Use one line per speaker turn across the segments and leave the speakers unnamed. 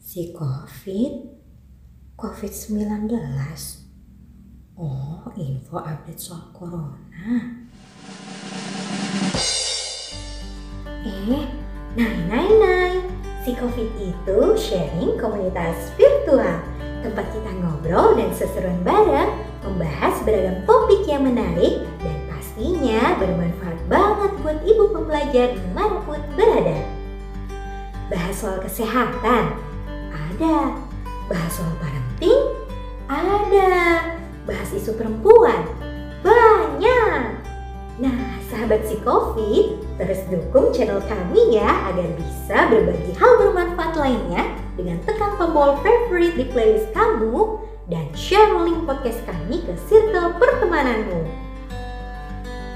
Si COVID, COVID-19. Oh, info update soal corona. Eh, Nai Nai Nai, si COVID itu sharing komunitas virtual, tempat kita ngobrol dan seseruan bareng, membahas beragam topik yang menarik pastinya bermanfaat banget buat ibu pembelajar di mana pun berada. Bahas soal kesehatan, ada. Bahas soal parenting, ada. Bahas isu perempuan, banyak. Nah, sahabat si COVID, terus dukung channel kami ya agar bisa berbagi hal bermanfaat lainnya dengan tekan tombol favorite di playlist kamu dan share link podcast kami ke circle pertemananmu.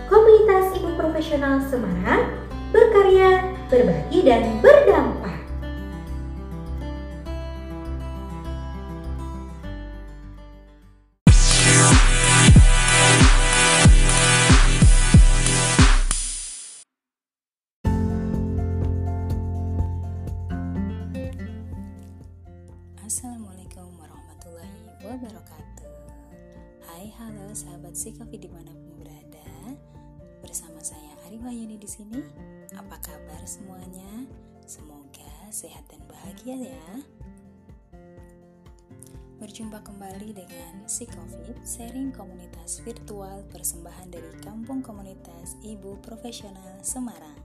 Komunitas Ibu Profesional Semarang berkarya, berbagi, dan berdampak.
Sharing komunitas virtual persembahan dari Kampung Komunitas Ibu Profesional Semarang.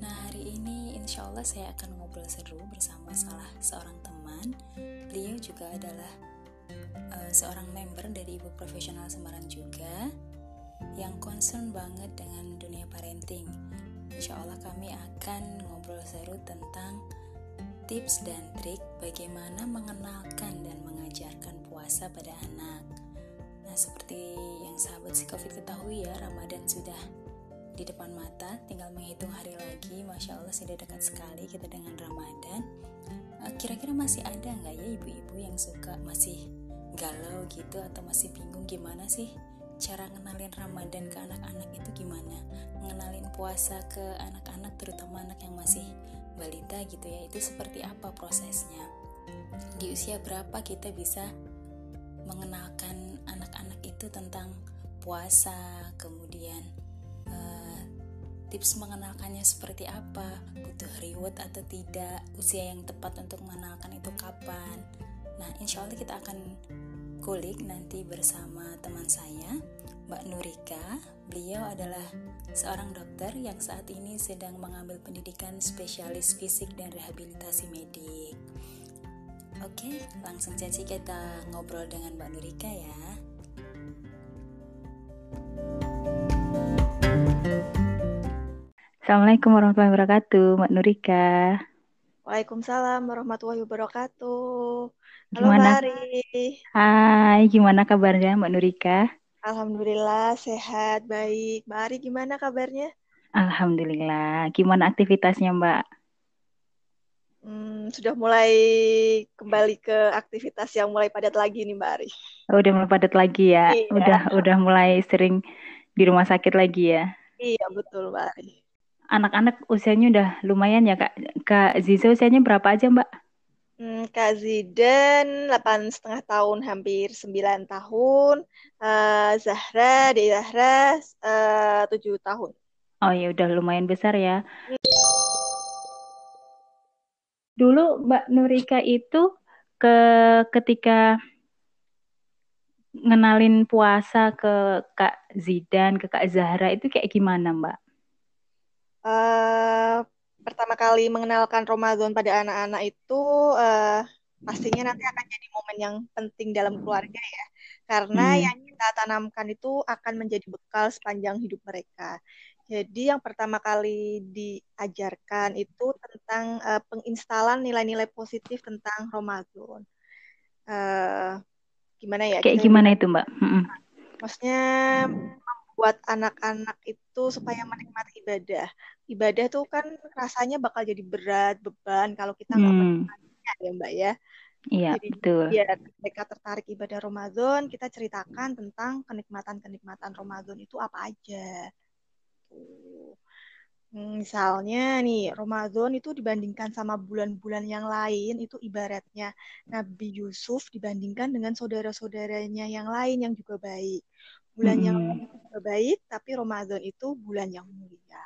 Nah, hari ini insya Allah saya akan ngobrol seru bersama salah seorang teman. Beliau juga adalah uh, seorang member dari Ibu Profesional Semarang juga yang concern banget dengan dunia parenting. Insya Allah kami akan ngobrol seru tentang tips dan trik bagaimana mengenalkan dan mengajarkan puasa pada anak. Nah, seperti yang sahabat si COVID ketahui ya, Ramadan sudah di depan mata, tinggal menghitung hari lagi. Masya Allah sudah dekat sekali kita dengan Ramadan. Eh, kira-kira masih ada nggak ya ibu-ibu yang suka masih galau gitu atau masih bingung gimana sih cara ngenalin Ramadan ke anak-anak itu gimana? Ngenalin puasa ke anak-anak terutama anak yang masih balita gitu ya itu seperti apa prosesnya? Di usia berapa kita bisa mengenalkan anak-anak itu tentang puasa kemudian uh, tips mengenalkannya seperti apa? Butuh reward atau tidak? Usia yang tepat untuk mengenalkan itu kapan? Nah insya Allah kita akan kulik nanti bersama teman saya Mbak Nurika. Beliau adalah seorang dokter yang saat ini sedang mengambil pendidikan spesialis fisik dan rehabilitasi medik. Oke, langsung saja kita ngobrol dengan Mbak Nurika ya.
Assalamualaikum warahmatullahi wabarakatuh, Mbak Nurika.
Waalaikumsalam warahmatullahi wabarakatuh. Halo
Gimana?
Mari.
Hai, gimana kabarnya Mbak Nurika?
Alhamdulillah sehat, baik. Mbak Ari gimana kabarnya?
Alhamdulillah. Gimana aktivitasnya Mbak?
Hmm, sudah mulai kembali ke aktivitas yang mulai padat lagi nih Mbak Ari.
Oh, udah mulai padat lagi ya?
Iya.
Udah udah mulai sering di rumah sakit lagi ya?
Iya betul Mbak Ari.
Anak-anak usianya udah lumayan ya Kak? Kak Ziza usianya berapa aja Mbak?
Hmm, Kak Zidan 8 setengah tahun, hampir 9 tahun. Uh, Zahra, di Zahra uh, 7 tahun.
Oh ya udah lumayan besar ya. Dulu Mbak Nurika itu ke ketika ngenalin puasa ke Kak Zidan, ke Kak Zahra itu kayak gimana Mbak?
Uh, pertama kali mengenalkan Ramadan pada anak-anak itu uh, pastinya nanti akan jadi momen yang penting dalam keluarga ya. Karena hmm. yang kita tanamkan itu akan menjadi bekal sepanjang hidup mereka. Jadi yang pertama kali diajarkan itu tentang uh, penginstalan nilai-nilai positif tentang Ramadan. Uh, gimana ya?
Kayak gimana itu, Mbak?
Maksudnya membuat anak-anak itu supaya menikmati ibadah ibadah tuh kan rasanya bakal jadi berat beban kalau kita nggak hmm. menikmatinya ya mbak ya
Iya,
Jadi
betul.
biar mereka tertarik ibadah Ramadan, kita ceritakan tentang kenikmatan-kenikmatan Ramadan itu apa aja. Tuh. Hmm, Misalnya nih, Ramadan itu dibandingkan sama bulan-bulan yang lain, itu ibaratnya Nabi Yusuf dibandingkan dengan saudara-saudaranya yang lain yang juga baik. Bulan yang lain juga baik, tapi Ramadan itu bulan yang mulia.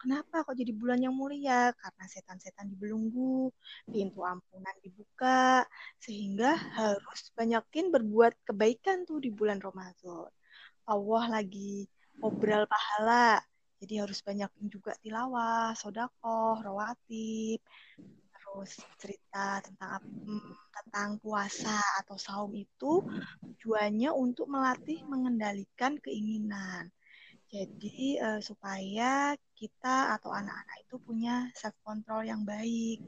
Kenapa kok jadi bulan yang mulia? Karena setan-setan dibelenggu, pintu ampunan dibuka, sehingga harus banyakin berbuat kebaikan tuh di bulan Ramadan. Allah lagi obral pahala, jadi harus banyakin juga tilawah, sodakoh, rawatib, terus cerita tentang tentang puasa atau saum itu tujuannya untuk melatih mengendalikan keinginan. Jadi eh, supaya kita atau anak-anak itu punya self control yang baik.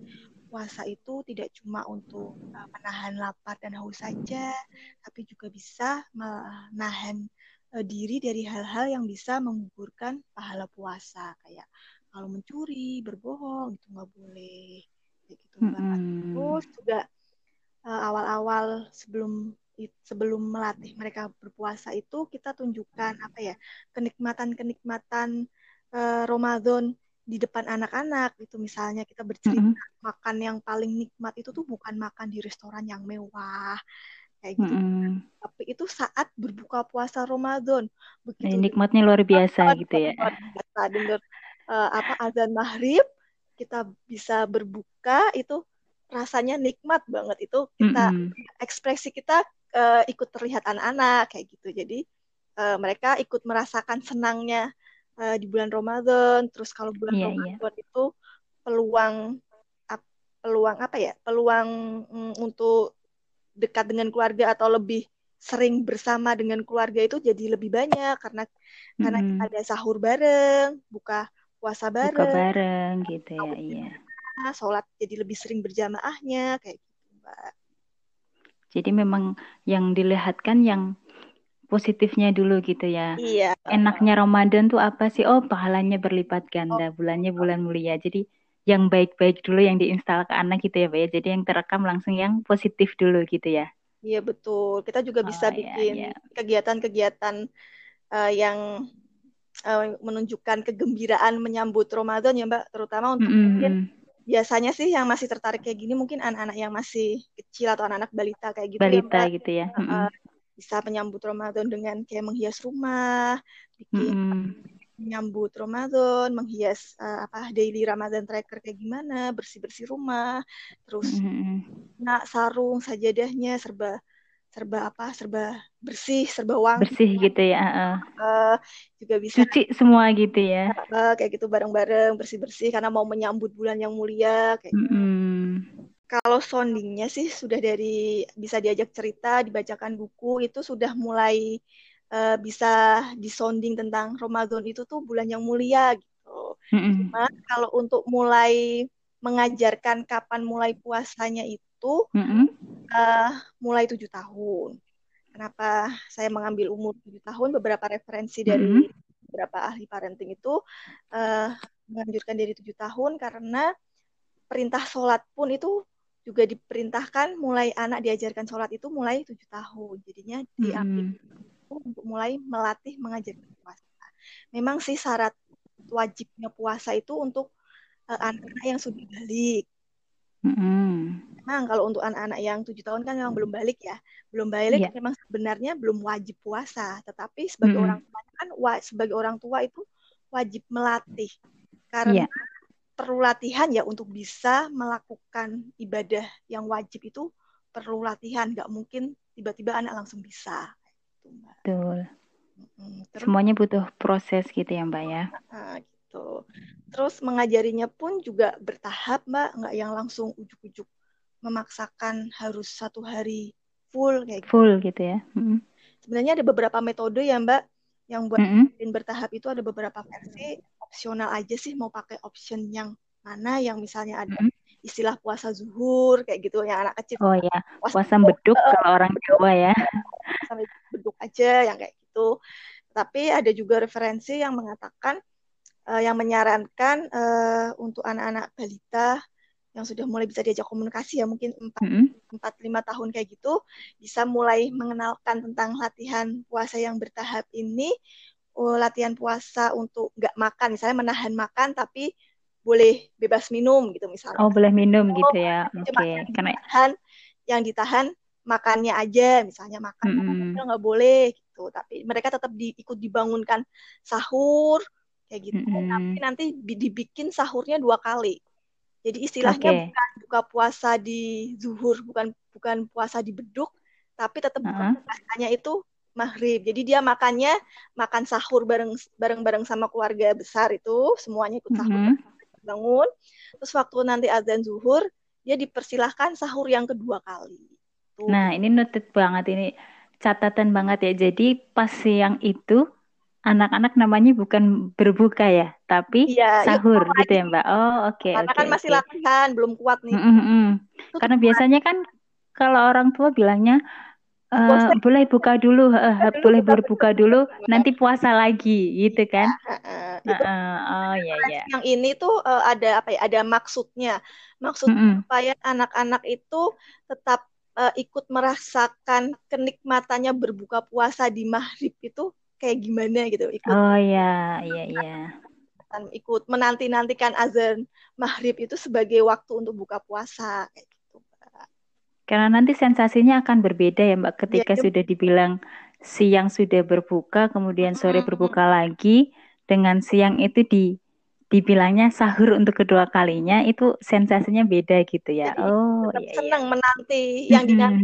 Puasa itu tidak cuma untuk eh, menahan lapar dan haus saja, tapi juga bisa menahan eh, diri dari hal-hal yang bisa menggugurkan pahala puasa kayak kalau mencuri, berbohong itu nggak boleh. Kayak gitu.
Mm-mm.
Terus juga eh, awal-awal sebelum sebelum melatih mereka berpuasa itu kita tunjukkan apa ya kenikmatan-kenikmatan eh, Ramadan di depan anak-anak itu misalnya kita bercerita
Mm-mm.
makan yang paling nikmat itu tuh bukan makan di restoran yang mewah kayak gitu
Mm-mm.
tapi itu saat berbuka puasa Ramadan begitu
nikmatnya luar biasa gitu ya.
luar biasa dengar eh, apa azan maghrib kita bisa berbuka itu rasanya nikmat banget itu kita
Mm-mm.
ekspresi kita eh, ikut terlihat anak-anak kayak gitu jadi eh, mereka ikut merasakan senangnya eh, di bulan Ramadan terus kalau bulan
Iya, iya.
Ramadan itu peluang ap- peluang apa ya peluang mm, untuk dekat dengan keluarga atau lebih sering bersama dengan keluarga itu jadi lebih banyak karena karena kita
Mm-mm.
ada sahur bareng, buka puasa
Buka
bareng,
bareng gitu ya, iya.
bareng, sholat jadi lebih sering berjamaahnya kayak gitu, Mbak.
Jadi memang yang dilihatkan yang positifnya dulu gitu ya.
Iya,
Enaknya Ramadan tuh apa sih? Oh, pahalanya berlipat ganda, bulannya bulan mulia. Jadi yang baik-baik dulu yang diinstal ke anak gitu ya, Pak ya. Jadi yang terekam langsung yang positif dulu gitu ya.
iya betul. Kita juga bisa
Oh, iya,
bikin
iya.
kegiatan-kegiatan eh, yang eh, menunjukkan kegembiraan menyambut Ramadan ya, Mbak, terutama untuk mungkin
Mm-mm.
biasanya sih yang masih tertarik kayak gini mungkin anak-anak yang masih kecil atau anak-anak balita kayak gitu ya,
Balita
Mbak.
gitu ya. Mm-mm.
eh, bisa menyambut Ramadan dengan kayak menghias rumah, bikin
Mm-mm.
menyambut Ramadan, menghias eh, apa daily Ramadan tracker kayak gimana, bersih-bersih rumah, terus
Mm-mm.
nak sarung sajadahnya serba serba apa, serba bersih, serba wangi,
Bersih gitu ya. heeh.
eh, juga bisa
Cuci semua gitu ya.
eh, kayak gitu bareng-bareng bersih-bersih karena mau menyambut bulan yang mulia kayak gitu.
Mm-mm.
Kalau soundingnya sih sudah dari bisa diajak cerita, dibacakan buku itu sudah mulai eh, bisa disounding tentang Ramadan itu tuh bulan yang mulia gitu.
Mm-mm.
Cuma kalau untuk mulai mengajarkan kapan mulai puasanya itu
Mm-mm.
Eh, mulai tujuh tahun. Kenapa saya mengambil umur tujuh tahun? Beberapa referensi dari
Mm-mm.
beberapa ahli parenting itu eh, menganjurkan dari tujuh tahun karena perintah sholat pun itu juga diperintahkan mulai anak diajarkan sholat itu mulai tujuh tahun. Jadinya diambil
Mm-mm.
untuk mulai melatih mengajarkan puasa. Memang sih syarat wajibnya puasa itu untuk eh, anak-anak yang sudah balik.
Mm-mm.
Memang kalau untuk anak-anak yang tujuh tahun kan memang belum balik ya, belum balik
Iya.
memang sebenarnya belum wajib puasa. Tetapi sebagai
Mm-mm.
orang tua kan wa- sebagai orang tua itu wajib melatih karena
Iya.
perlu latihan ya untuk bisa melakukan ibadah yang wajib itu perlu latihan. Nggak mungkin tiba-tiba anak langsung bisa. Gitu.
Betul.
Mm, Terus
Semuanya butuh proses gitu ya, Mbak ya.
Nah, gitu. Terus mengajarinya pun juga bertahap, Mbak, nggak yang langsung ujuk-ujuk memaksakan harus satu hari full kayak gitu.
Full gitu ya. Mm-mm.
Sebenarnya ada beberapa metode ya, Mbak, yang buat
Mm-mm.
ngajarin bertahap itu ada beberapa versi. Opsional aja sih mau pakai option yang mana yang misalnya ada
Mm-mm.
istilah puasa zuhur kayak gitu yang anak kecil
Oh ya,
puasa
puasa beduk kalau orang Jawa ya.
sampai beduk aja yang kayak gitu. Tapi ada juga referensi yang mengatakan eh, yang menyarankan eh, untuk anak-anak balita yang sudah mulai bisa diajak komunikasi ya mungkin empat empat lima tahun kayak gitu bisa mulai mengenalkan tentang latihan puasa yang bertahap ini oh, latihan puasa untuk nggak makan misalnya menahan makan tapi boleh bebas minum gitu misalnya
Oh, boleh minum
Oh,
gitu ya. Oke,
yang
karena
ditahan yang ditahan makannya aja misalnya makan
Mm-mm.
kecil nggak boleh gitu tapi mereka tetap di, ikut dibangunkan sahur kayak gitu tapi
Mm-mm.
nanti bi- dibikin sahurnya dua kali jadi istilahnya
Oke.
bukan buka puasa di zuhur bukan bukan puasa di beduk tapi tetap
Heeh.
puasanya itu maghrib jadi dia makannya makan sahur bareng bareng bareng sama keluarga besar itu semuanya ikut sahur
Mm-mm.
bangun terus waktu nanti azan zuhur dia dipersilahkan sahur yang kedua kali tuh
Nah, ini noted banget ini catatan banget ya. Jadi pas siang itu anak-anak namanya bukan berbuka ya, tapi
iya yuk
sahur
mau
gitu ya, Mbak. Oh, oke,
karena
oke,
kan masih
oke.
latihan belum kuat nih
Mm, mm, mm. Karena biasanya kan kalau orang tua bilangnya
bosan
boleh buka dulu,
dulu
boleh
buka
berbuka dulu, nanti puasa lagi gitu
Iya,
kan?
heeh.
Nah,
itu
eh, oh ya ya.
yang ini tuh eh, ada apa ya ada maksudnya maksudnya
Mm-mm.
supaya anak-anak itu tetap eh, ikut merasakan kenikmatannya berbuka puasa di maghrib itu kayak gimana gitu ikut
Oh ya, iya iya.
ikut menanti-nantikan azan maghrib itu sebagai waktu untuk buka puasa kayak gitu Mbak.
Karena nanti sensasinya akan berbeda ya Mbak
Iya,
ketika
dia-
sudah dibilang siang sudah berbuka, kemudian sore
Mm,
berbuka lagi, dengan siang itu di dibilangnya sahur untuk kedua kalinya, itu sensasinya beda gitu ya.
jadi
Oh iya iya.
senang menanti yang dinanti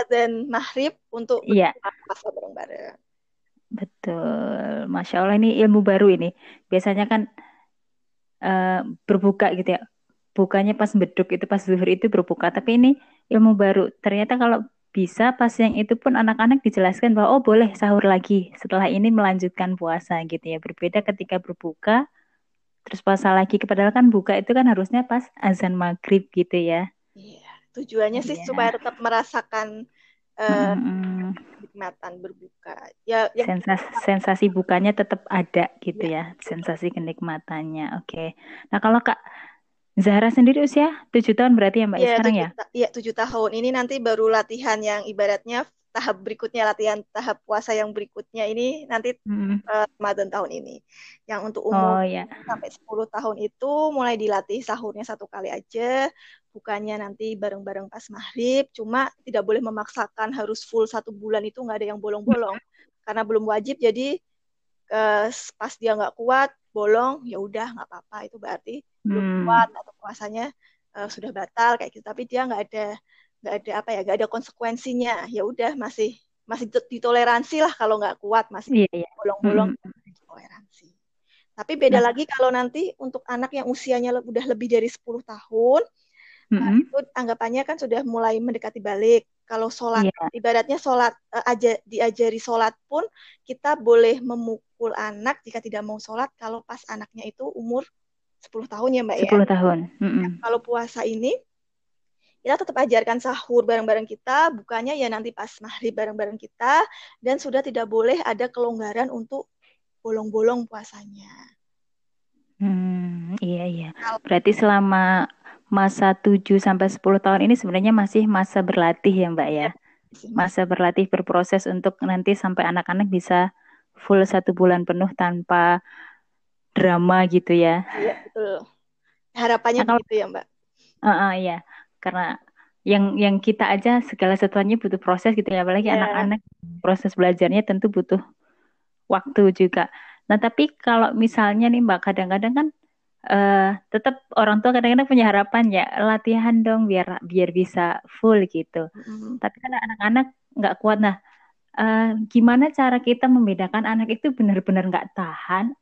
azan maghrib untuk
Iya,
puasa bareng-bareng.
Betul. Masya Allah ini ilmu baru ini. Biasanya kan eh, berbuka gitu ya. Bukanya pas beduk itu pas zuhur itu berbuka, tapi ini ilmu baru. Ternyata kalau bisa pas yang itu pun anak-anak dijelaskan bahwa oh boleh sahur lagi setelah ini melanjutkan puasa gitu ya. Berbeda ketika berbuka terus puasa lagi. Padahal kan buka itu kan harusnya pas azan maghrib gitu ya.
Iya, tujuannya sih
Iya.
supaya tetap merasakan eh,
Mm-mm.
kenikmatan berbuka. Ya, yang
Sensasi, sensasi bukanya tetap ada gitu
ya,
ya, sensasi kenikmatannya. Oke. Nah kalau Kak Zahra sendiri usia 7 tahun berarti ya Mbak ya
ya
sekarang
tujuh,
ya?
ta- ya, tujuh tahun ini nanti baru latihan yang ibaratnya tahap berikutnya latihan tahap puasa yang berikutnya ini nanti
Mm.
eh, Ramadan tahun ini. Yang untuk umur
Oh ya.
sampai 10 tahun itu mulai dilatih sahurnya satu kali aja, bukannya nanti bareng-bareng pas maghrib, cuma tidak boleh memaksakan harus full satu bulan itu nggak ada yang bolong-bolong karena belum wajib jadi eh, pas dia nggak kuat bolong ya udah nggak apa-apa itu berarti belum
Hmm.
kuat atau puasanya eh, sudah batal kayak gitu tapi dia nggak ada nggak ada apa ya nggak ada konsekuensinya ya udah masih masih dit- ditoleransi lah kalau nggak kuat masih
Iya iya.
bolong-bolong
Mm-mm.
toleransi tapi beda
Nah,
lagi kalau nanti untuk anak yang usianya le- udah lebih dari 10 tahun Nah,
mm-mm.
itu anggapannya kan sudah mulai mendekati balik. Kalau sholat,
Iya.
ibaratnya sholat eh, aja diajari sholat pun kita boleh memukul anak jika tidak mau sholat kalau pas anaknya itu umur 10 tahun ya Mbak ya.
10 tahun. Mm-mm.
Kalau puasa ini kita tetap ajarkan sahur bareng-bareng kita, bukannya ya nanti pas maghrib bareng-bareng kita, dan sudah tidak boleh ada kelonggaran untuk bolong-bolong puasanya.
Hmm, iya iya. Berarti selama masa 7 sampai 10 tahun ini sebenarnya masih masa berlatih ya Mbak ya.
sih,
Masa berlatih berproses untuk nanti sampai anak-anak bisa full satu bulan penuh tanpa drama gitu ya.
Iya, betul. Harapannya
Nah, kalau
begitu ya Mbak.
Ah, ah, iya, karena yang yang kita aja segala sesuatunya butuh proses gitu ya, apalagi
Iya.
anak-anak proses belajarnya tentu butuh waktu juga. Nah, tapi kalau misalnya nih Mbak, kadang-kadang kan eh tetap orang tua kadang-kadang punya harapan ya, latihan dong biar biar bisa full gitu.
Mm-mm.
Tapi kan anak-anak nggak kuat. Nah, eh, gimana cara kita membedakan anak itu benar-benar nggak tahan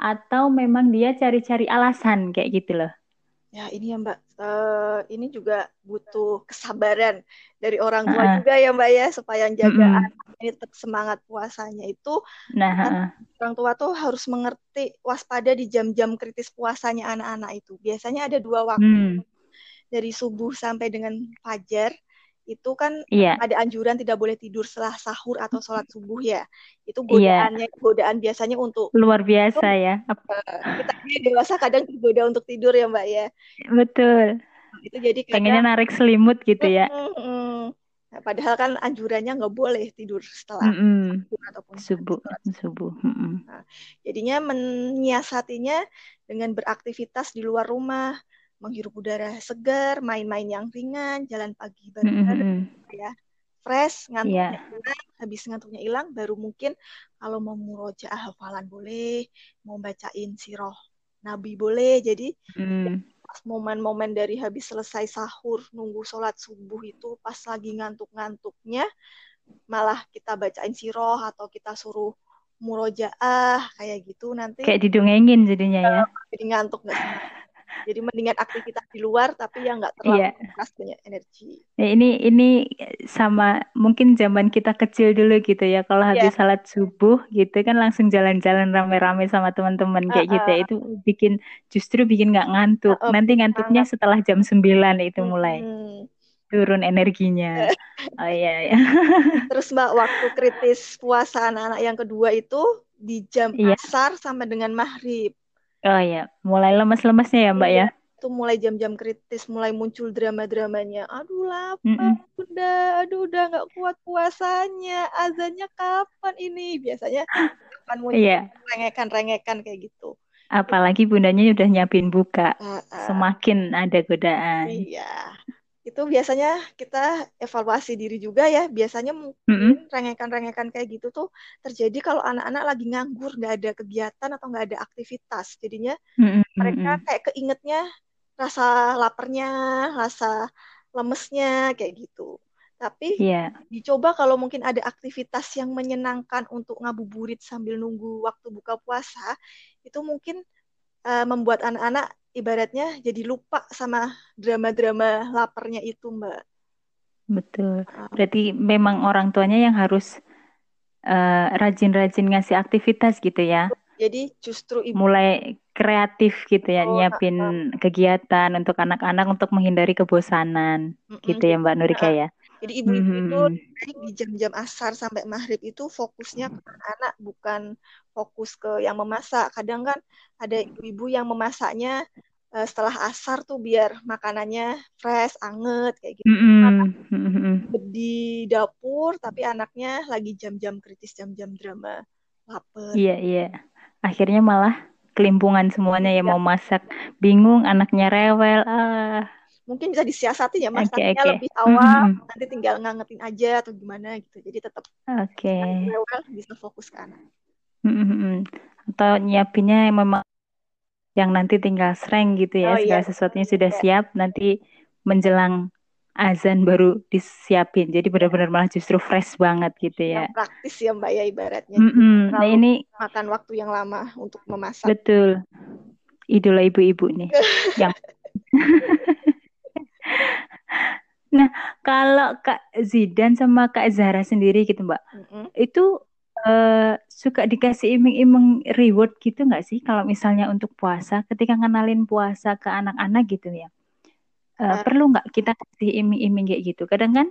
atau memang dia cari-cari alasan kayak gitu loh?
Ya, ini ya Mbak, Eh, ini juga butuh kesabaran dari orang tua
Heeh.
juga ya Mbak ya, supaya jaga ini tetap semangat puasanya itu.
Nah, heeh.
orang tua tuh harus mengerti waspada di jam-jam kritis puasanya anak-anak itu. Biasanya ada dua waktu,
Hmm,
dari subuh sampai dengan fajar. Itu kan
iya,
ada anjuran tidak boleh tidur setelah sahur atau sholat subuh ya. Itu
iya,
godaannya, godaan biasanya untuk
luar biasa ya. Ap-
eh, kita ini dewasa kadang tergoda untuk tidur ya Mbak ya.
Betul.
itu jadi
pengennya narik selimut gitu ya
Nah, padahal kan anjurannya nggak boleh tidur setelah mm
-mm. ataupun subuh subuh mm -mm.
Nah, jadinya menyiasatinya dengan beraktivitas di luar rumah menghirup udara segar main-main yang ringan jalan pagi bareng mm -hmm. ya fresh ngantuknya yeah. hilang habis ngantuknya hilang baru mungkin kalau mau murojaah hafalan boleh mau bacain siroh nabi boleh jadi mm pas momen-momen dari habis selesai sahur nunggu sholat subuh itu pas lagi ngantuk-ngantuknya malah kita bacain siroh atau kita suruh murojaah kayak gitu nanti
kayak didongengin jadinya ya
jadi ngantuk nggak jadi mendingan aktivitas di luar tapi yang nggak terlalu yeah. keras banyak energi.
Nah, ini ini sama mungkin zaman kita kecil dulu gitu ya. Kalau yeah. habis salat subuh gitu kan langsung jalan-jalan rame-rame sama teman-teman kayak uh, uh. gitu ya. Itu bikin justru bikin nggak ngantuk. Uh, uh, Nanti ngantuknya setelah jam 9 itu mulai. Hmm. turun energinya. oh iya, iya.
Terus Mbak waktu kritis puasa anak-anak yang kedua itu di jam yeah. asar sama dengan maghrib.
Oh iya, mulai lemes-lemesnya ya Mbak ya?
Iya, itu mulai jam-jam kritis, mulai muncul drama-dramanya. Aduh lapar, mm -mm. udah, aduh udah nggak kuat puasanya. Azannya kapan ini? Biasanya kapan muncul yeah. rengekan-rengekan kayak gitu.
Apalagi bundanya udah nyiapin buka, uh, uh. semakin ada godaan.
Iya itu biasanya kita evaluasi diri juga ya biasanya mungkin mm-hmm. rengekan-rengekan kayak gitu tuh terjadi kalau anak-anak lagi nganggur nggak ada kegiatan atau nggak ada aktivitas jadinya mm-hmm. mereka kayak keingetnya rasa laparnya rasa lemesnya kayak gitu tapi yeah. dicoba kalau mungkin ada aktivitas yang menyenangkan untuk ngabuburit sambil nunggu waktu buka puasa itu mungkin uh, membuat anak-anak ibaratnya jadi lupa sama drama-drama laparnya itu, Mbak.
Betul. Berarti memang orang tuanya yang harus eh, rajin-rajin ngasih aktivitas gitu ya.
Jadi justru
ibu mulai kreatif gitu ya, oh, nyiapin uh, uh. kegiatan untuk anak-anak untuk menghindari kebosanan, mm gitu ya Mbak Nurika ya.
Jadi ibu-ibu mm -hmm. itu di jam-jam asar sampai maghrib itu fokusnya ke anak bukan fokus ke yang memasak. Kadang kan ada ibu-ibu yang memasaknya uh, setelah asar tuh biar makanannya fresh, anget kayak gitu. Mm -hmm. Di dapur tapi anaknya lagi jam-jam kritis, jam-jam drama lapar.
Iya, iya. Akhirnya malah kelimpungan semuanya ya mau masak, bingung anaknya rewel. Ah.
Mungkin bisa disiasati ya masaknya okay, okay. lebih awal, mm -hmm. nanti tinggal ngangetin aja atau gimana gitu. Jadi tetap
okay.
rewel bisa fokus ke anak.
Mm -hmm. Atau nyiapinnya memang yang nanti tinggal sreng gitu ya, oh, segala iya. sesuatunya sudah iya. siap, nanti menjelang azan baru disiapin. Jadi benar-benar malah justru fresh banget gitu ya.
Yang praktis ya Mbak ya ibaratnya.
Mm -mm. Nah ini
makan waktu yang lama untuk memasak.
Betul. Idola ibu-ibu nih. yang Nah, kalau Kak Zidan sama Kak Zahra sendiri gitu, Mbak, mm -hmm. itu uh, suka dikasih iming-iming reward gitu nggak sih? Kalau misalnya untuk puasa ketika kenalin puasa ke anak-anak gitu ya. Uh, uh. perlu nggak kita kasih iming-iming kayak gitu? Kadang kan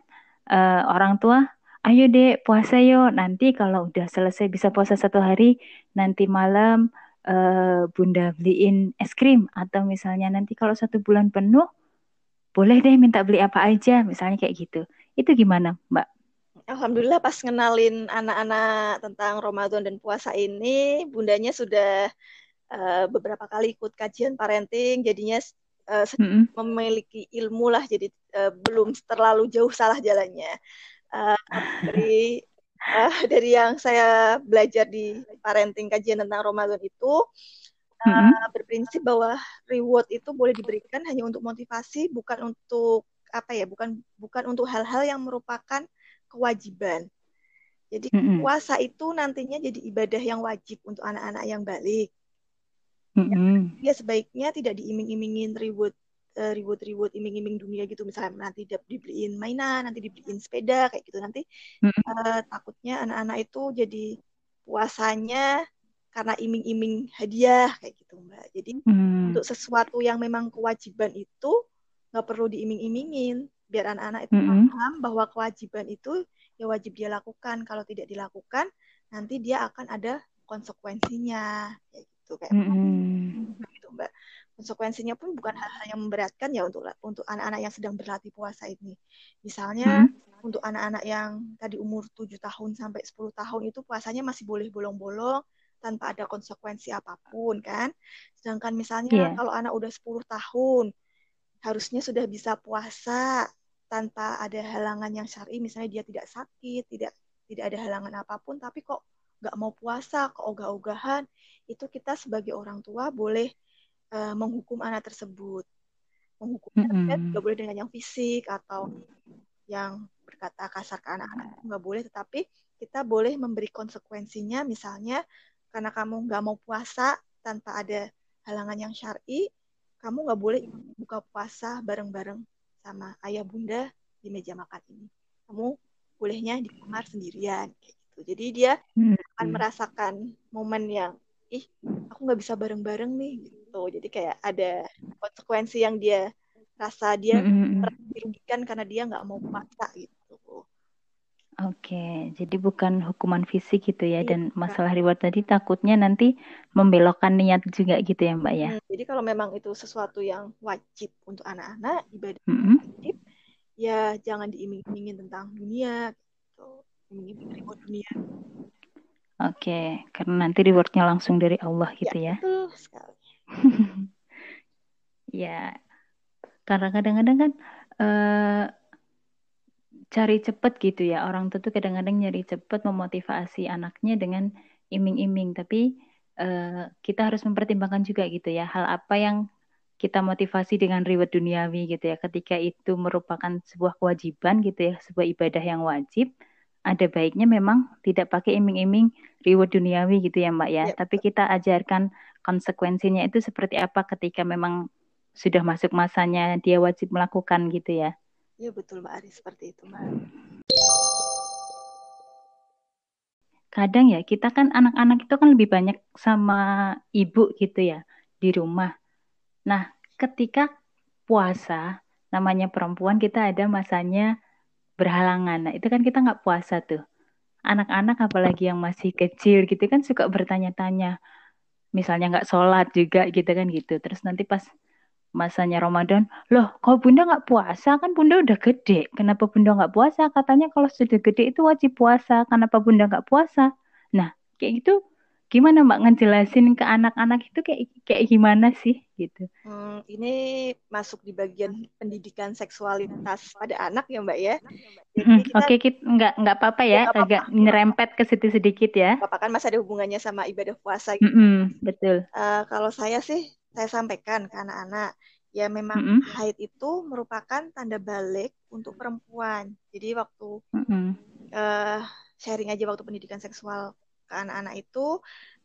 uh, orang tua ayo deh puasa yo nanti kalau udah selesai bisa puasa satu hari nanti malam uh, bunda beliin es krim. Atau misalnya nanti kalau satu bulan penuh boleh deh minta beli apa aja misalnya kayak gitu. Itu gimana mbak
Alhamdulillah pas ngenalin anak-anak tentang Ramadan dan puasa ini, bundanya sudah uh, beberapa kali ikut kajian parenting, jadinya uh, mm-hmm. memiliki ilmu lah, jadi uh, belum terlalu jauh salah jalannya. Uh, dari uh, dari yang saya belajar di parenting kajian tentang Ramadan itu uh, mm-hmm. berprinsip bahwa reward itu boleh diberikan hanya untuk motivasi, bukan untuk apa ya, bukan bukan untuk hal-hal yang merupakan kewajiban. Jadi mm -hmm. puasa itu nantinya jadi ibadah yang wajib untuk anak-anak yang balik. Mm -hmm. Ya sebaiknya tidak diiming-imingin reward uh, reward-reward iming-iming dunia gitu misalnya nanti dibeliin mainan, nanti dibeliin sepeda kayak gitu nanti mm -hmm. uh, takutnya anak-anak itu jadi puasanya karena iming-iming hadiah kayak gitu mbak. Jadi mm. untuk sesuatu yang memang kewajiban itu nggak perlu diiming-imingin biar anak-anak itu mm -hmm. paham bahwa kewajiban itu ya wajib dia lakukan kalau tidak dilakukan nanti dia akan ada konsekuensinya kayak gitu kayak mm -hmm. gitu mbak konsekuensinya pun bukan hal-hal yang memberatkan ya untuk untuk anak-anak yang sedang berlatih puasa ini. Misalnya hmm. untuk anak-anak yang tadi umur 7 tahun sampai 10 tahun itu puasanya masih boleh bolong-bolong tanpa ada konsekuensi apa pun kan. Sedangkan misalnya yeah. kalau anak udah 10 tahun harusnya sudah bisa puasa tanpa ada halangan yang syar'i misalnya dia tidak sakit, tidak tidak ada halangan apa pun tapi kok nggak mau puasa, kok ogah-ogahan, itu kita sebagai orang tua boleh uh, menghukum anak tersebut. Menghukumnya mm -hmm. nggak boleh dengan yang fisik atau yang berkata kasar ke anak-anak nggak boleh, tetapi kita boleh memberi konsekuensinya, misalnya karena kamu nggak mau puasa tanpa ada halangan yang syar'i, kamu nggak boleh buka puasa bareng-bareng sama ayah bunda di meja makan ini. Kamu bolehnya di kamar sendirian, kayak gitu. Jadi dia hmm. akan merasakan momen yang, ih, aku nggak bisa bareng-bareng nih, gitu jadi kayak ada konsekuensi yang dia rasa dia mm -hmm. dirugikan karena dia nggak mau puasa gitu
Oke, jadi bukan hukuman fisik gitu ya, iya, dan masalah reward tadi takutnya nanti membelokkan niat juga gitu ya Mbak ya.
Hmm, jadi kalau memang itu sesuatu yang wajib untuk anak-anak, ibadah mm -hmm. wajib, ya jangan diiming-imingin tentang dunia, gitu. iming-iming reward dunia.
Oke, karena nanti rewardnya langsung dari Allah gitu ya. ya.
Betul sekali.
ya, karena kadang-kadang kan uh, cari cepet gitu ya orang tua tuh kadang-kadang nyari cepet memotivasi anaknya dengan iming-iming, tapi uh, kita harus mempertimbangkan juga gitu ya hal apa yang kita motivasi dengan reward duniawi gitu ya ketika itu merupakan sebuah kewajiban gitu ya sebuah ibadah yang wajib ada baiknya memang tidak pakai iming-iming reward duniawi gitu ya Mbak ya, ya. tapi kita ajarkan konsekuensinya itu seperti apa ketika memang sudah masuk masanya dia wajib melakukan gitu ya.
Iya betul Mbak Ari seperti itu Mbak.
Kadang ya kita kan anak-anak itu kan lebih banyak sama ibu gitu ya di rumah. Nah ketika puasa namanya perempuan kita ada masanya berhalangan. Nah itu kan kita nggak puasa tuh. Anak-anak apalagi yang masih kecil gitu kan suka bertanya-tanya misalnya nggak sholat juga gitu kan gitu terus nanti pas masanya Ramadan loh kalau bunda nggak puasa? Kan bunda udah gede. Kenapa bunda nggak puasa? Katanya kalau sudah gede itu wajib puasa. Kenapa bunda nggak puasa? Nah kayak gitu. Gimana mbak ngejelasin ke anak-anak itu kayak kayak gimana sih? Gitu.
Hmm, ini masuk di bagian pendidikan seksualitas pada anak ya mbak ya?
Hmm, oke okay, kita nggak nggak apa-apa ya. Apa -apa. agak nyerempet ke situ sedikit ya.
Apa kan masih ada hubungannya sama ibadah puasa gitu.
Mm -hmm, betul.
Uh, kalau saya sih saya sampaikan ke anak-anak ya memang mm -hmm. haid itu merupakan tanda balik untuk perempuan jadi waktu mm -hmm. uh, sharing aja waktu pendidikan seksual ke anak-anak itu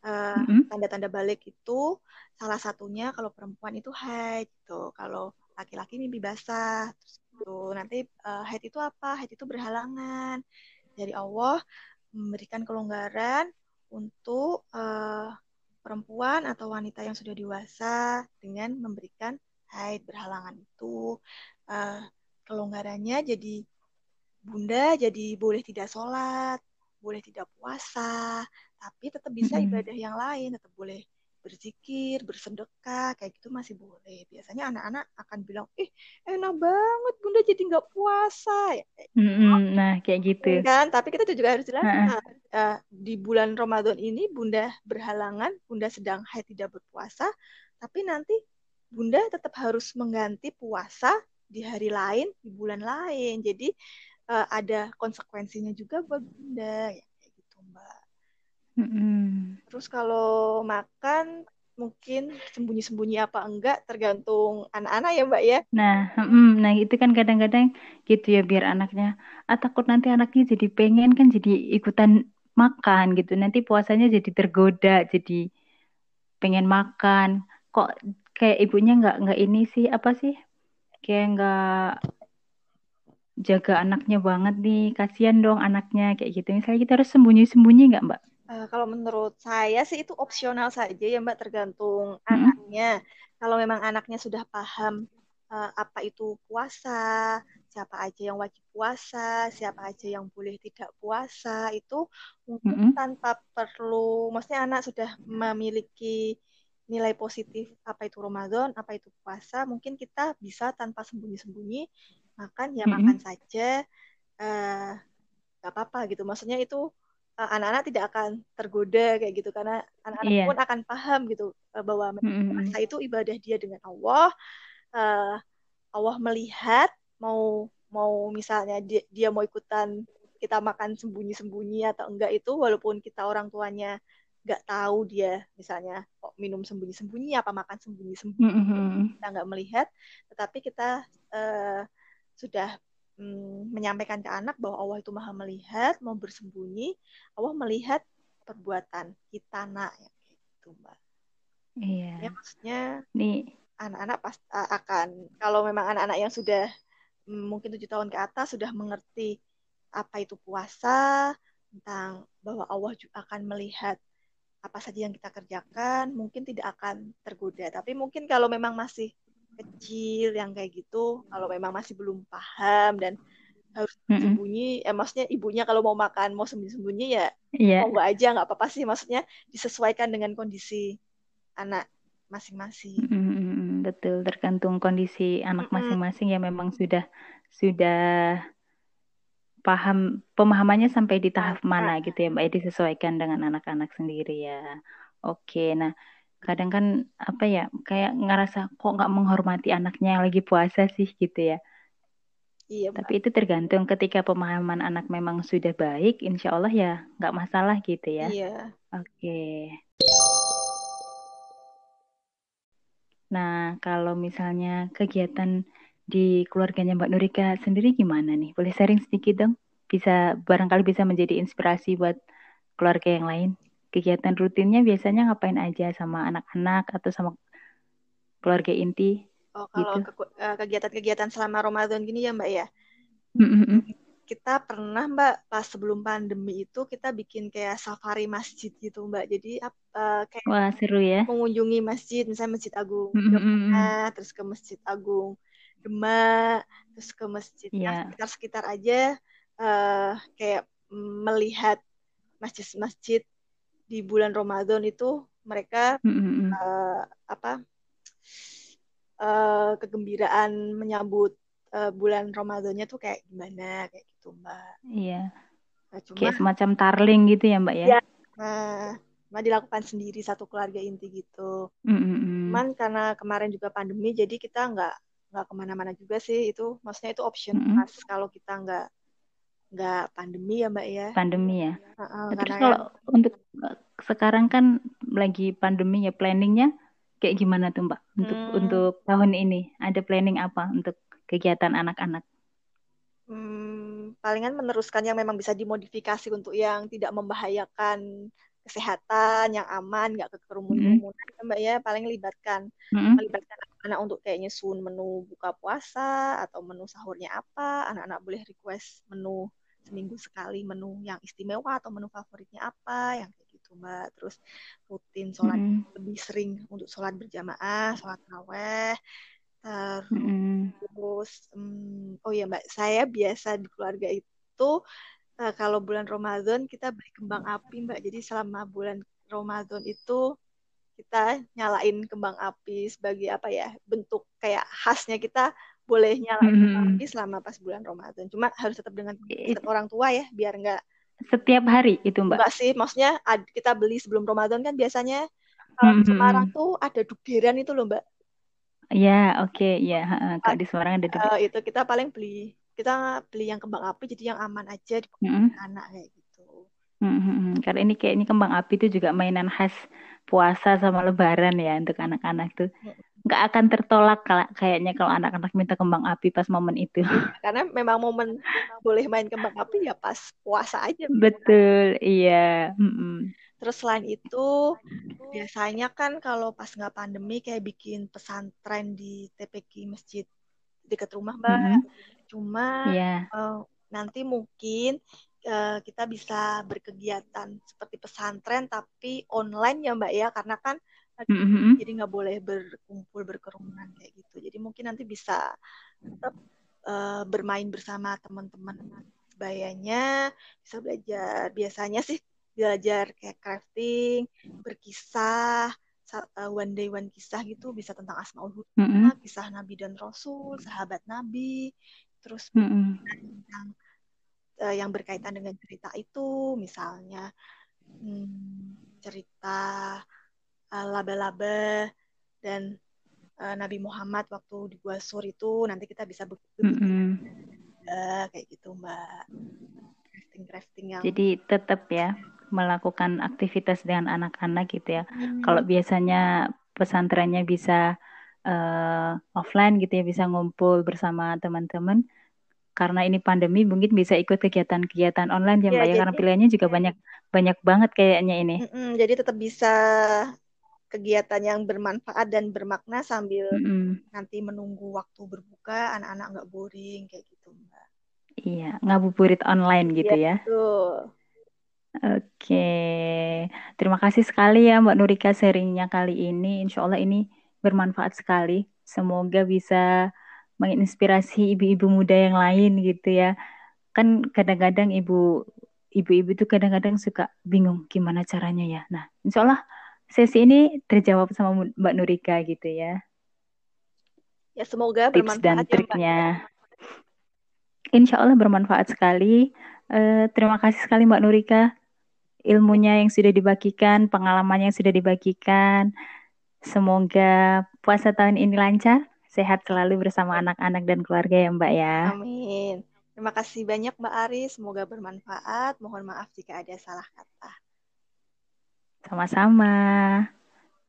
uh, mm-hmm. tanda-tanda balik itu salah satunya kalau perempuan itu haid gitu kalau laki-laki mimpi basah terus itu nanti uh, haid itu apa haid itu berhalangan dari Allah memberikan kelonggaran untuk uh, perempuan atau wanita yang sudah dewasa dengan memberikan haid berhalangan itu uh, kelonggarannya jadi bunda jadi boleh tidak sholat boleh tidak puasa, tapi tetap bisa ibadah yang lain, tetap boleh berzikir, bersedekah, kayak gitu masih boleh. Biasanya anak-anak akan bilang, ih enak banget bunda jadi nggak puasa. Ya,
gitu. Nah kayak gitu.
Iya kan, tapi kita juga harus jelaskan uh, di bulan Ramadan ini bunda berhalangan, bunda sedang haid tidak berpuasa, tapi nanti bunda tetap harus mengganti puasa di hari lain, di bulan lain. Jadi uh, ada konsekuensinya juga buat bunda ya.
Mm-hmm.
Terus kalau makan mungkin sembunyi-sembunyi apa enggak tergantung anak-anak ya mbak ya.
Nah, mm, nah itu kan kadang-kadang gitu ya biar anaknya, ah takut nanti anaknya jadi pengen kan jadi ikutan makan gitu, nanti puasanya jadi tergoda, jadi pengen makan. Kok kayak ibunya nggak nggak ini sih apa sih? Kayak nggak jaga anaknya banget nih, kasihan dong anaknya kayak gitu. Misalnya kita harus sembunyi-sembunyi nggak Mbak?
Uh, kalau menurut saya sih itu opsional saja ya Mbak, tergantung hmm. anaknya. Kalau memang anaknya sudah paham uh, apa itu puasa, siapa aja yang wajib puasa, siapa aja yang boleh tidak puasa, itu mungkin hmm. tanpa perlu, maksudnya anak sudah memiliki nilai positif apa itu Ramadan, apa itu puasa, mungkin kita bisa tanpa sembunyi-sembunyi makan ya mm -hmm. makan saja, uh, apa-apa gitu. Maksudnya itu anak-anak tidak akan tergoda kayak gitu karena anak-anak yeah. pun akan paham gitu uh, bahwa mm-hmm. itu ibadah dia dengan Allah. Uh, Allah melihat mau mau misalnya dia, dia mau ikutan kita makan sembunyi-sembunyi atau enggak itu walaupun kita orang tuanya nggak tahu dia misalnya kok minum sembunyi-sembunyi apa makan sembunyi-sembunyi mm-hmm. kita nggak melihat tetapi kita uh, sudah mm, menyampaikan ke anak bahwa Allah itu maha melihat mau bersembunyi Allah melihat perbuatan kita nak ya gitu mbak.
Iya.
Ya maksudnya
nih.
anak-anak pas akan kalau memang anak-anak yang sudah mm, mungkin tujuh tahun ke atas sudah mengerti apa itu puasa tentang bahwa Allah juga akan melihat apa saja yang kita kerjakan mungkin tidak akan tergoda. Tapi mungkin kalau memang masih kecil yang kayak gitu kalau memang masih belum paham dan harus sembunyi mm-hmm. eh maksudnya ibunya kalau mau makan mau sembunyi-sembunyi ya yeah. mau nggak aja nggak apa-apa sih maksudnya disesuaikan dengan kondisi anak masing-masing
mm-hmm. betul tergantung kondisi anak masing-masing ya memang sudah sudah paham pemahamannya sampai di tahap mana gitu ya Mbak ya disesuaikan dengan anak-anak sendiri ya. Oke, nah kadang kan apa ya kayak ngerasa kok nggak menghormati anaknya yang lagi puasa sih gitu ya.
Iya.
Tapi itu tergantung ketika pemahaman anak memang sudah baik, insya Allah ya nggak masalah gitu ya.
Iya.
Oke. Nah kalau misalnya kegiatan di keluarganya Mbak Nurika sendiri gimana nih? Boleh sharing sedikit dong? Bisa barangkali bisa menjadi inspirasi buat keluarga yang lain. Kegiatan rutinnya biasanya ngapain aja sama anak-anak atau sama keluarga inti?
Oh, kalau gitu. Eh, kegiatan-kegiatan selama Ramadan gini ya Mbak ya?
Mm-mm.
Kita pernah Mbak pas sebelum pandemi itu kita bikin kayak safari masjid gitu Mbak. Jadi uh, kayak
Wah seru ya.
Mengunjungi masjid, misalnya Masjid Agung, mm-hmm. terus ke Masjid Agung Demak, terus ke masjid yeah. sekitar-sekitar aja uh, kayak melihat masjid-masjid di bulan Ramadan itu mereka mm-hmm. uh, apa uh, kegembiraan menyambut uh, bulan Ramadannya tuh kayak gimana kayak gitu mbak.
Iya. Nah, cuma, kayak semacam tarling gitu ya mbak ya. ya
uh, dilakukan sendiri satu keluarga inti gitu.
Mm-hmm.
Cuman karena kemarin juga pandemi jadi kita nggak nggak ke mana-mana juga sih itu maksudnya itu option mm -hmm. kalau kita nggak nggak pandemi ya mbak ya
pandemi ya uh, uh, terus kalau ya... untuk sekarang kan lagi pandemi ya planningnya kayak gimana tuh mbak untuk hmm. untuk tahun ini ada planning apa untuk kegiatan anak-anak
hmm, palingan meneruskan yang memang bisa dimodifikasi untuk yang tidak membahayakan kesehatan yang aman nggak ke kerumunan mm-hmm. mbak ya paling libatkan mm-hmm. melibatkan anak untuk kayak nyusun menu buka puasa atau menu sahurnya apa anak-anak boleh request menu seminggu sekali menu yang istimewa atau menu favoritnya apa yang mbak terus rutin sholat mm-hmm. lebih sering untuk sholat berjamaah sholat raweh terus mm-hmm. um, oh ya mbak saya biasa di keluarga itu uh, kalau bulan Ramadan kita beli kembang api Mbak. Jadi selama bulan Ramadan itu kita nyalain kembang api sebagai apa ya bentuk kayak khasnya kita boleh nyalain hmm. kembang api selama pas bulan Ramadan. Cuma harus tetap dengan orang tua ya biar enggak
setiap hari itu mbak.
Enggak sih, maksudnya kita beli sebelum Ramadan kan biasanya kalau di Semarang tuh ada dugderan itu loh mbak.
Ya oke okay. ya kalau di Semarang ada
dugderan. Uh, itu kita paling beli kita beli yang kembang api jadi yang aman aja di mm-hmm. anak kayak gitu.
Mm-hmm. Karena ini kayak ini kembang api itu juga mainan khas puasa sama lebaran ya untuk anak-anak tuh. Nggak akan tertolak kayaknya kalau anak-anak minta kembang api pas momen itu.
Karena memang momen boleh main kembang api ya pas puasa aja.
Betul, iya. Mm-hmm.
Terus selain itu biasanya kan kalau pas nggak pandemi kayak bikin pesantren di TPK masjid dekat rumah mbak. Mm-hmm. Cuma yeah. Iya. uh, nanti mungkin uh, kita bisa berkegiatan seperti pesantren tapi online ya mbak ya karena kan mm-hmm. jadi nggak boleh berkumpul berkerumunan kayak gitu. Jadi mungkin nanti bisa tetap uh, bermain bersama teman-teman bayanya bisa belajar biasanya sih belajar kayak crafting, berkisah, uh, one day one kisah gitu bisa tentang asmaul husna,
mm -hmm.
kisah nabi dan rasul, sahabat nabi, terus
mm -hmm.
tentang uh, yang berkaitan dengan cerita itu, misalnya hmm, cerita uh, laba-laba dan uh, Nabi Muhammad waktu di Gua Sur itu nanti kita bisa
mm -hmm.
uh, kayak gitu mbak crafting crafting yang
jadi tetap ya melakukan aktivitas dengan anak-anak gitu ya hmm. kalau biasanya pesantrennya bisa uh, offline gitu ya bisa ngumpul bersama teman-teman karena ini pandemi mungkin bisa ikut kegiatan-kegiatan online ya, ya mbak ya karena pilihannya juga banyak banyak banget kayaknya ini.
Mm -mm, jadi tetap bisa kegiatan yang bermanfaat dan bermakna sambil mm -mm. nanti menunggu waktu berbuka anak-anak nggak boring kayak gitu mbak.
Iya ngabuburit online gitu ya.
ya. Betul.
Oke, terima kasih sekali ya Mbak Nurika sharingnya kali ini. Insya Allah ini bermanfaat sekali. Semoga bisa menginspirasi ibu-ibu muda yang lain gitu ya. Kan kadang-kadang ibu ibu-ibu itu kadang-kadang suka bingung gimana caranya ya. Nah, insya Allah sesi ini terjawab sama Mbak Nurika gitu ya.
Ya semoga
Tips
bermanfaat
dan
ya,
triknya. insya Allah bermanfaat sekali. Uh, terima kasih sekali Mbak Nurika ilmunya yang sudah dibagikan, pengalamannya yang sudah dibagikan. Semoga puasa tahun ini lancar sehat selalu bersama anak-anak dan keluarga ya Mbak ya.
Amin. Terima kasih banyak Mbak Ari, semoga bermanfaat. Mohon maaf jika ada salah kata.
Sama-sama.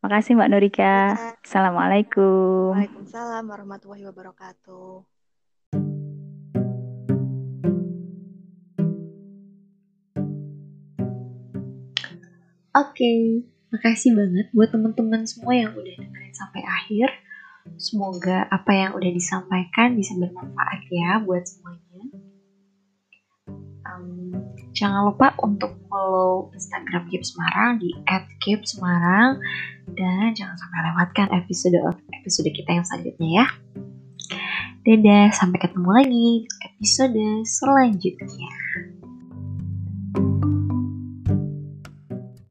Makasih Mbak Norika. Ya. Assalamualaikum.
Waalaikumsalam warahmatullahi wabarakatuh.
Oke, okay. makasih banget buat teman-teman semua yang udah dengerin sampai akhir. Semoga apa yang udah disampaikan bisa bermanfaat ya buat semuanya. Um, jangan lupa untuk follow Instagram Keep Semarang di @keepsemarang dan jangan sampai lewatkan episode episode kita yang selanjutnya ya. Dadah, sampai ketemu lagi episode selanjutnya.